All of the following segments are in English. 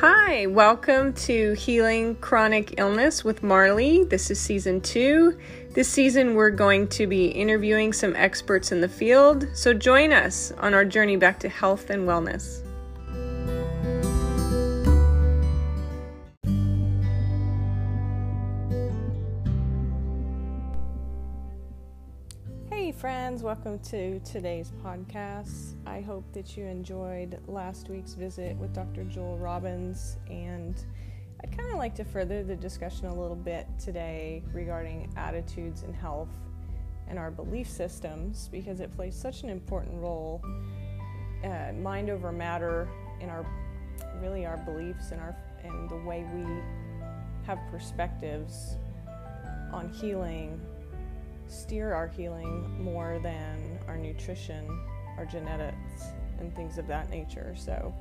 Hi, welcome to Healing Chronic Illness with Marley. This is season two. This season, we're going to be interviewing some experts in the field, so join us on our journey back to health and wellness. Friends, welcome to today's podcast. I hope that you enjoyed last week's visit with Dr. Joel Robbins, and I'd kind of like to further the discussion a little bit today regarding attitudes and health and our belief systems because it plays such an important role, uh, mind over matter, in our really our beliefs and our and the way we have perspectives on healing steer our healing more than our nutrition, our genetics, and things of that nature. So,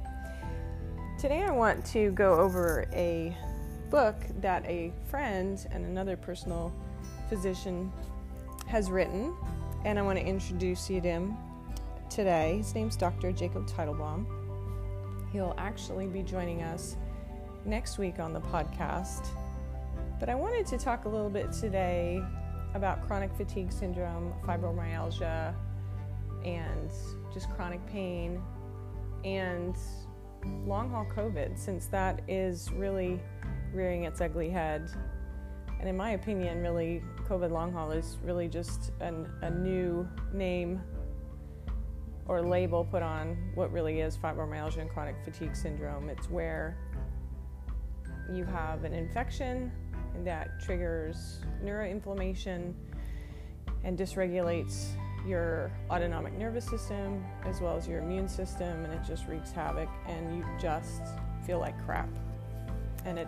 today I want to go over a book that a friend and another personal physician has written, and I want to introduce you to him today. His name's Dr. Jacob Teitelbaum. He'll actually be joining us next week on the podcast. But I wanted to talk a little bit today about chronic fatigue syndrome, fibromyalgia, and just chronic pain, and long haul COVID, since that is really rearing its ugly head. And in my opinion, really, COVID long haul is really just an, a new name or label put on what really is fibromyalgia and chronic fatigue syndrome. It's where you have an infection that triggers neuroinflammation and dysregulates your autonomic nervous system as well as your immune system, and it just wreaks havoc, and you just feel like crap. And it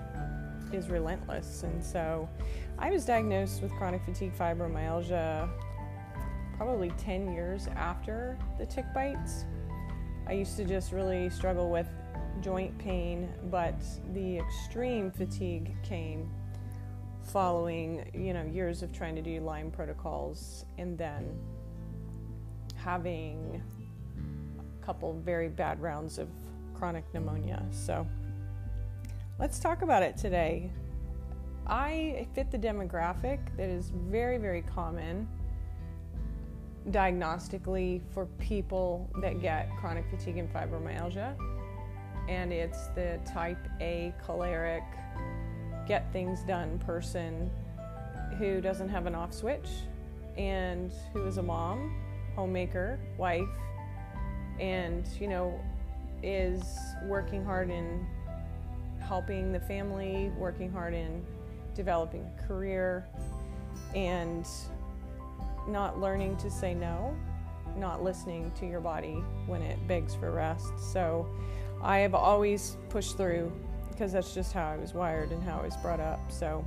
is relentless. And so I was diagnosed with chronic fatigue fibromyalgia probably 10 years after the tick bites. I used to just really struggle with joint pain, but the extreme fatigue came following you know years of trying to do Lyme protocols and then having a couple very bad rounds of chronic pneumonia. So let's talk about it today. I fit the demographic that is very, very common diagnostically for people that get chronic fatigue and fibromyalgia. And it's the type A choleric get things done person who doesn't have an off switch and who is a mom, homemaker, wife, and, you know, is working hard in helping the family, working hard in developing a career, and not learning to say no, not listening to your body when it begs for rest. So I have always pushed through because that's just how I was wired and how I was brought up. So,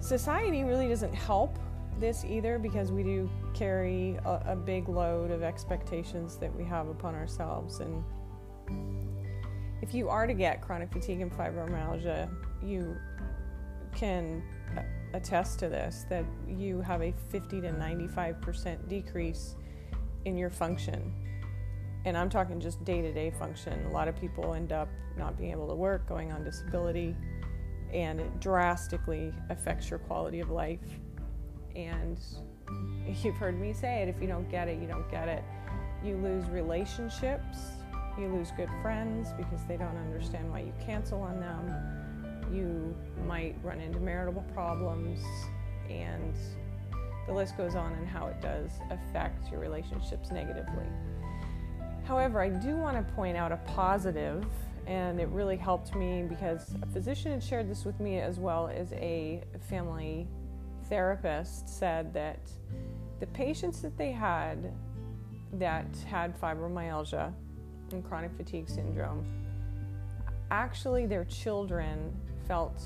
society really doesn't help this either because we do carry a, a, big load of expectations that we have upon ourselves. And if you are to get chronic fatigue and fibromyalgia, you can attest to this that you have a 50 to 95% decrease in your function and I'm talking just day to day function. A lot of people end up not being able to work, going on disability, and it drastically affects your quality of life. And you've heard me say it if you don't get it, you don't get it. You lose relationships, you lose good friends because they don't understand why you cancel on them. You might run into marital problems, and the list goes on and how it does affect your relationships negatively. However, I do want to point out a positive, and it really helped me because a physician had shared this with me as well as a family therapist said that the patients that they had that had fibromyalgia and chronic fatigue syndrome, actually their children felt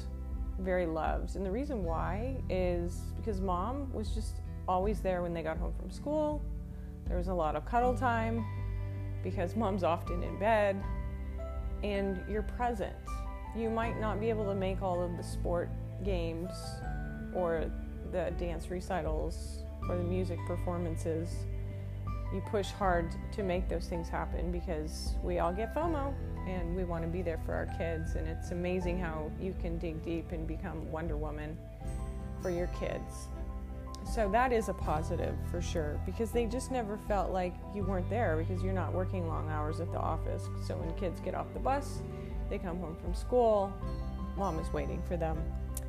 very loved. And the reason why is because mom was just always there when they got home from school. There was a lot of cuddle time because mom's often in bed and you're present. You might not be able to make all of the sport games or the dance recitals or the music performances. You push hard to make those things happen because we all get FOMO. and we want to be there for our kids. And it's amazing how you can dig deep and become Wonder Woman for your kids. So that is a positive for sure because they just never felt like you weren't there because you're not working long hours at the office. So when kids get off the bus, they come home from school, mom is waiting for them.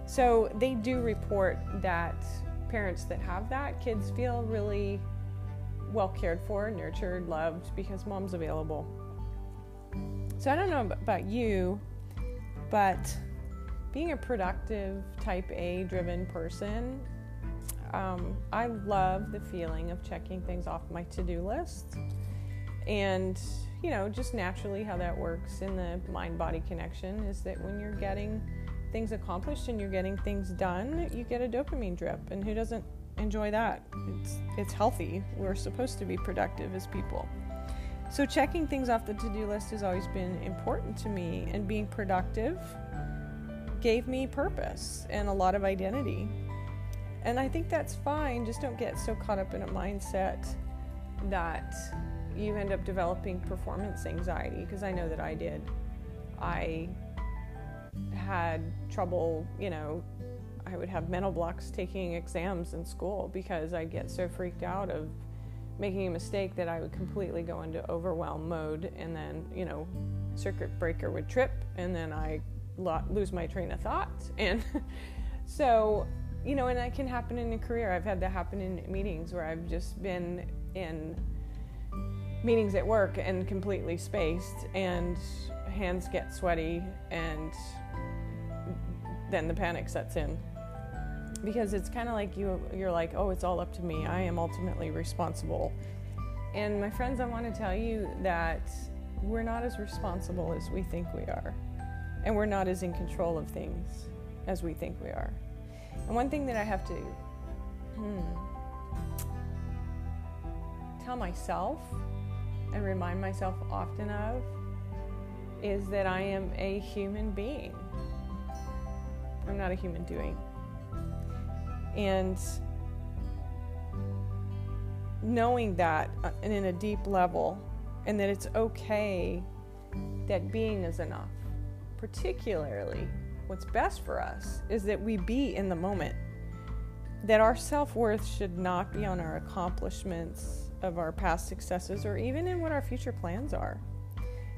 So they do report that parents that have that, kids feel really well cared for, nurtured, loved because mom's available. So I don't know about you, but being a productive type A driven person, um, I love the feeling of checking things off my to do list. And, you know, just naturally how that works in the mind body connection is that when you're getting things accomplished and you're getting things done, you get a dopamine drip. And who doesn't enjoy that? It's, it's healthy. We're supposed to be productive as people. So, checking things off the to do list has always been important to me, and being productive gave me purpose and a lot of identity. And I think that's fine. Just don't get so caught up in a mindset that you end up developing performance anxiety, because I know that I did. I had trouble, you know, I would have mental blocks taking exams in school because I'd get so freaked out of making a mistake that I would completely go into overwhelm mode and then, you know, circuit breaker would trip and then I lo- lose my train of thought. And so, you know, and that can happen in a career. I've had that happen in meetings where I've just been in meetings at work and completely spaced and hands get sweaty and then the panic sets in. Because it's kind of like you you're like oh it's all up to me. I am ultimately responsible. And my friends i want to tell you that we're not as responsible as we think we are and we're not as in control of things as we think we are and one thing that i have to hmm, tell myself and remind myself often of is that i am a human being. I'm not a human doing. And knowing that uh, and in a deep level and that it's okay that being is enough particularly what's best for us is that we be in the moment that our self-worth should not be on our accomplishments of our past successes or even in what our future plans are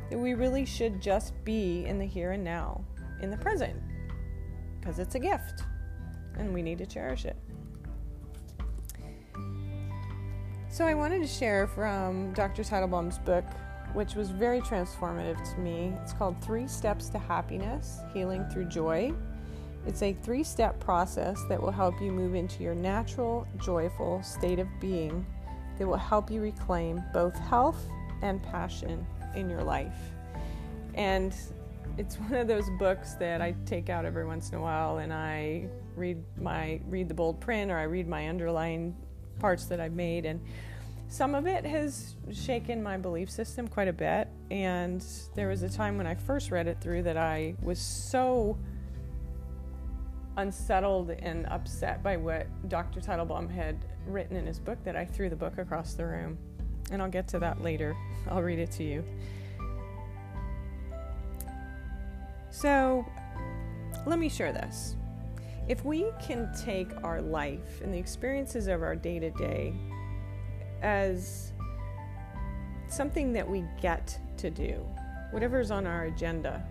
that we really should just be in the here and now in the present because it's a gift and we need to cherish it. So, I wanted to share from Dr. Teitelbaum's book, which was very transformative to me. It's called Three Steps to Happiness Healing Through Joy. It's a three step process that will help you move into your natural, joyful state of being that will help you reclaim both health and passion in your life. And it's one of those books that I take out every once in a while and I read my read the bold print or I read my underlined parts that I've made and some of it has shaken my belief system quite a bit and there was a time when I first read it through that I was so unsettled and upset by what Dr. Teitelbaum had written in his book that I threw the book across the room. And I'll get to that later. I'll read it to you. So, let me share this. If we can take our life and the experiences of our day to day as something that we get to do, whatever's on our agenda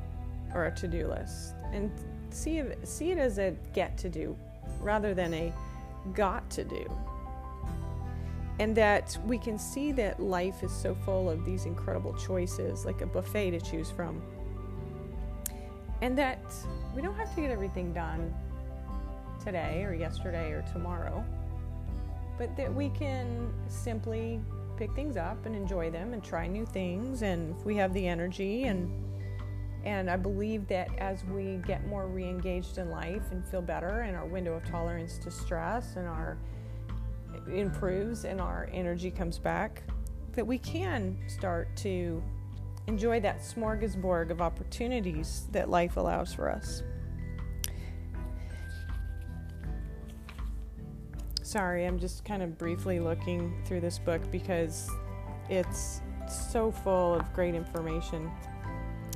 or our to do list, and see, see it as a get to do rather than a got to do. And that we can see that life is so full of these incredible choices, like a buffet to choose from. And that we don't have to get everything done today or yesterday or tomorrow, but that we can simply pick things up and enjoy them and try new things and if we have the energy and and I believe that as we get more re-engaged in life and feel better and our window of tolerance to stress and our improves and our energy comes back that we can start to enjoy that smorgasbord of opportunities that life allows for us. Sorry, I'm just kind of briefly looking through this book because it's so full of great information.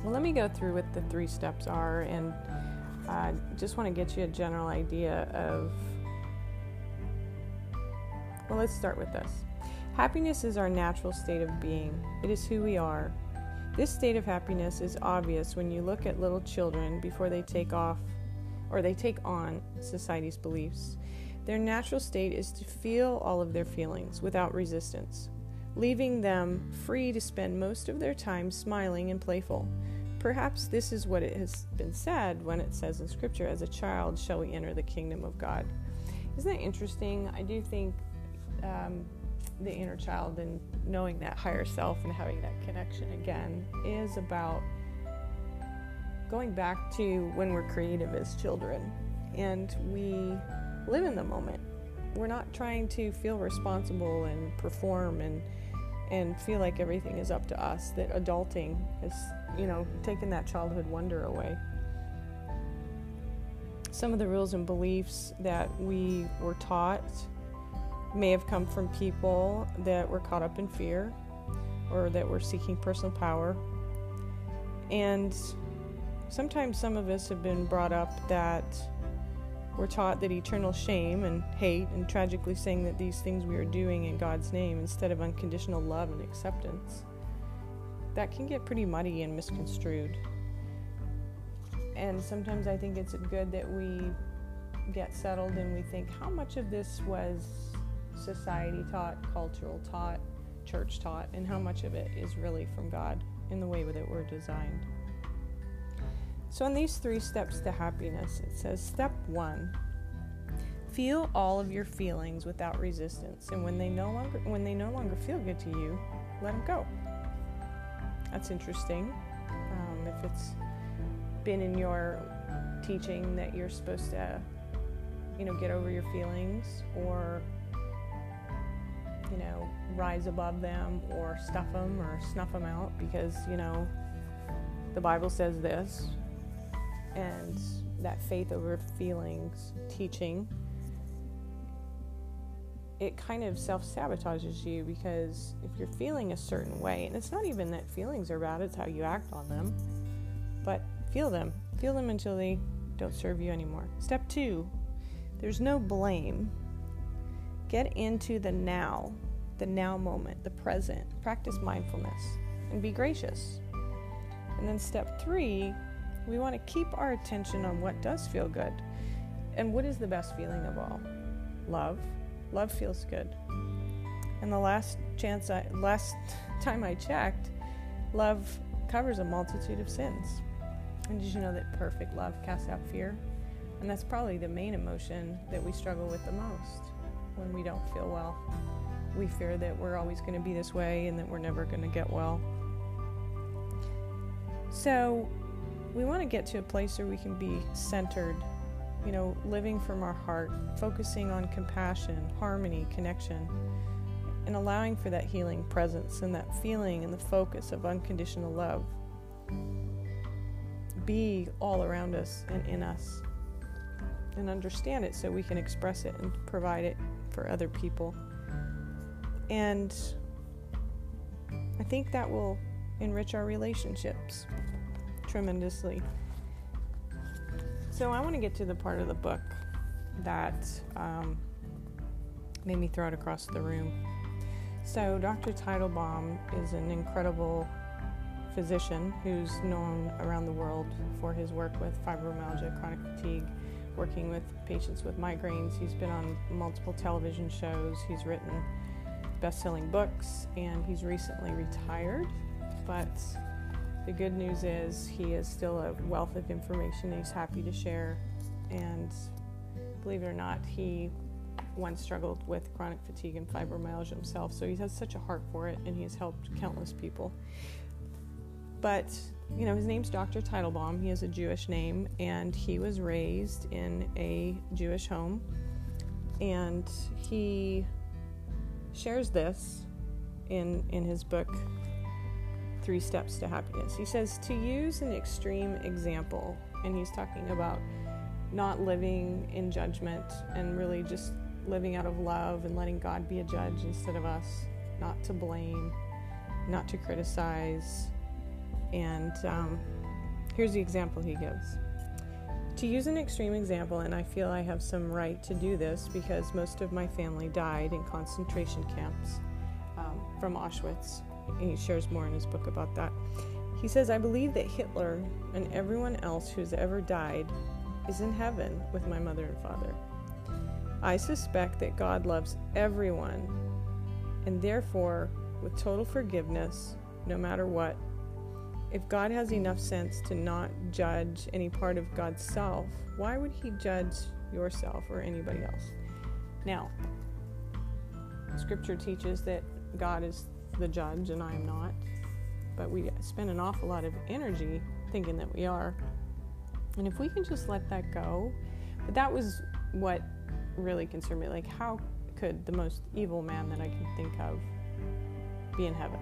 Well, let me go through what the three steps are and uh, just want to get you a general idea of. Well, let's start with this. Happiness is our natural state of being, it is who we are. This state of happiness is obvious when you look at little children before they take off or they take on society's beliefs. Their natural state is to feel all of their feelings without resistance, leaving them free to spend most of their time smiling and playful. Perhaps this is what it has been said when it says in Scripture, As a child shall we enter the kingdom of God. Isn't that interesting? I do think um, the inner child and knowing that higher self and having that connection again is about going back to when we're creative as children and we live in the moment. We're not trying to feel responsible and perform and and feel like everything is up to us. That adulting is, you know, taking that childhood wonder away. Some of the rules and beliefs that we were taught may have come from people that were caught up in fear or that were seeking personal power. And sometimes some of us have been brought up that we're taught that eternal shame and hate and tragically saying that these things we are doing in God's name instead of unconditional love and acceptance. That can get pretty muddy and misconstrued. And sometimes I think it's good that we get settled and we think how much of this was society taught, cultural taught, church taught, and how much of it is really from God in the way that we're designed. So, in these three steps to happiness, it says step one feel all of your feelings without resistance and when they no longer when they no longer feel good to you let them go that's interesting um, if it's been in your teaching that you're supposed to you know get over your feelings or you know, rise above them or stuff them or snuff them out because, you know, the Bible says this. And that faith over feelings teaching, it kind of self sabotages you because if you're feeling a certain way, and it's not even that feelings are bad, it's how you act on them, but feel them. Feel them until they don't serve you anymore. Step two there's no blame Get into the now, the now moment, the present. Practice mindfulness and be gracious. And then step three, we want to keep our attention on what does feel good. And what is the best feeling of all? Love. Love feels good. And the last chance I last time I checked, love covers a multitude of sins. And did you know that perfect love casts out fear? And that's probably the main emotion that we struggle with the most when we don't feel well. We fear that we're always going to be this way and that we're never going to get well. So, we want to get to a place where we can be centered, you know, living from our heart, focusing on compassion, harmony, connection, and allowing for that healing presence and that feeling and the focus of unconditional love be all around us and in us and understand it so we can express it and provide it for other people. And I think that will enrich our relationships tremendously. So I want to get to the part of the book that um, made me throw it across the room. So Dr. Teitelbaum is an incredible physician who's known around the world for his work with fibromyalgia, chronic fatigue, working with patients with migraines. He's been on multiple television shows. He's written best selling books, and he's recently retired. But the good news is he is still a wealth of information he's happy to share. And believe it or not, he once struggled with chronic fatigue and fibromyalgia himself, so he has such a heart for it, and he has helped countless people. But you know, his name's Dr. Teitelbaum. He has a Jewish name, and he was raised in a Jewish home. And he shares this in in his book Three Steps to Happiness. He says to use an extreme example, and he's talking about not living in judgment and really just living out of love and letting God be a judge instead of us, not to blame, not to criticize, And um, here's the example he gives. To use an extreme example, and I feel I have some right to do this because most of my family died in concentration camps um, from Auschwitz. And he shares more in his book about that. He says, I believe that Hitler and everyone else who's ever died is in heaven with my mother and father. I suspect that God loves everyone, and therefore, with total forgiveness, no matter what, if God has enough sense to not judge any part of God's self, why would He judge yourself or anybody else? Now, Scripture teaches that God is the judge and I am not, but we spend an awful lot of energy thinking that we are. And if we can just let that go, but that was what really concerned me. Like, how could the most evil man that I can think of be in heaven?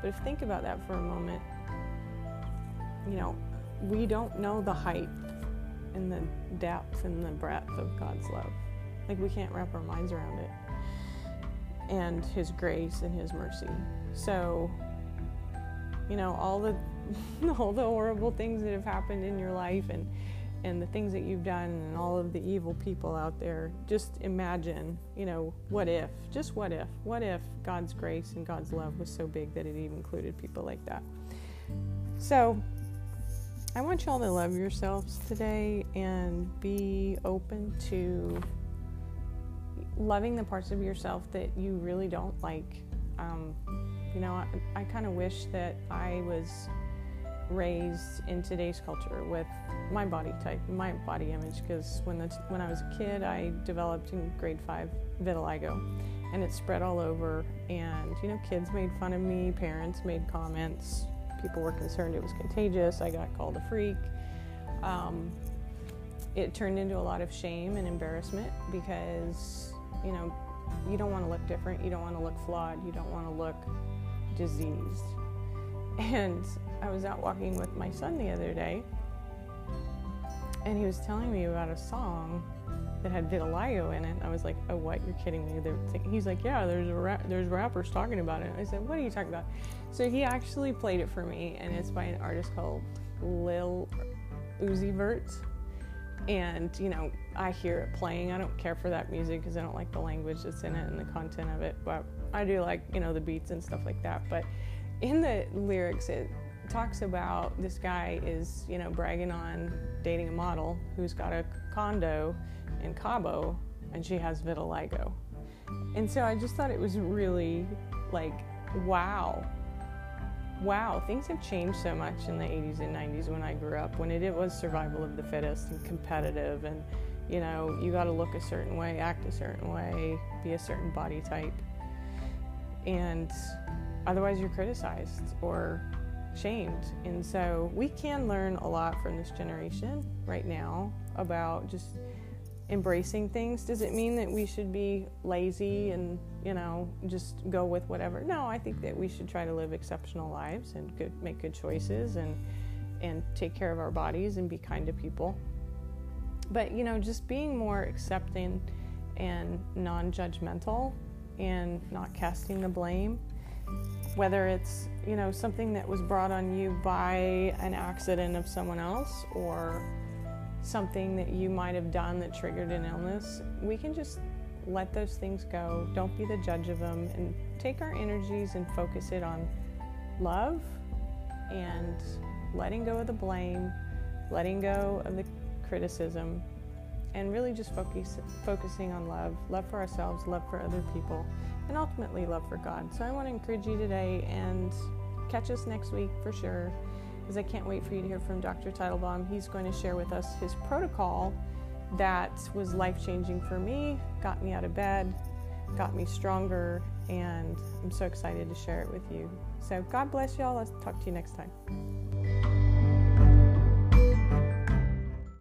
But if think about that for a moment, you know, we don't know the height and the depth and the breadth of God's love. Like, we can't wrap our minds around it. And His grace and His mercy. So, you know, all the all the horrible things that have happened in your life and and the things that you've done and all of the evil people out there just imagine you know what if just what if what if god's grace and god's love was so big that it even included people like that so i want y'all to love yourselves today and be open to loving the parts of yourself that you really don't like um, you know i, I kind of wish that i was raised in today's culture with my body type, my body image, because when the, when I was a kid, I developed in grade five vitiligo, and it spread all over. And you know, kids made fun of me, parents made comments, people were concerned it was contagious. I got called a freak. Um, it turned into a lot of shame and embarrassment because you know you don't want to look different, you don't want to look flawed, you don't want to look diseased. And I was out walking with my son the other day, and he was telling me about a song that had vitiligo in it. I was like, "Oh, what? You're kidding me?" He's like, "Yeah, there's ra- there's rappers talking about it." I said, "What are you talking about?" So he actually played it for me, and it's by an artist called Lil Uzi Vert. And you know, I hear it playing. I don't care for that music because I don't like the language that's in it and the content of it. But I do like you know the beats and stuff like that. But in the lyrics, it talks about this guy is, you know, bragging on dating a model who's got a condo in Cabo and she has vitiligo. And so I just thought it was really like, wow. Wow, things have changed so much in the 80s and 90s when I grew up, when it, it was survival of the fittest and competitive, and you know, you got to look a certain way, act a certain way, be a certain body type. And otherwise, you're criticized or shamed. And so we can learn a lot from this generation right now about just embracing things. Does it mean that we should be lazy mm. and, you know, just go with whatever? No, I think that we should try to live exceptional lives and good, make good choices and and take care of our bodies and be kind to people. But, you know, just being more accepting and non-judgmental and not casting the blame whether it's you know something that was brought on you by an accident of someone else or something that you might have done that triggered an illness we can just let those things go don't be the judge of them and take our energies and focus it on love and letting go of the blame letting go of the criticism and really just focus, focusing on love love for ourselves love for other people and ultimately love for God. So I want to encourage you today and catch us next week for sure, because I can't wait for you to hear from Dr. Teitelbaum. He's going to share with us his protocol that was life changing for me, got me out of bed, got me stronger, and I'm so excited to share it with you. So God bless y'all. Let's talk to you next time.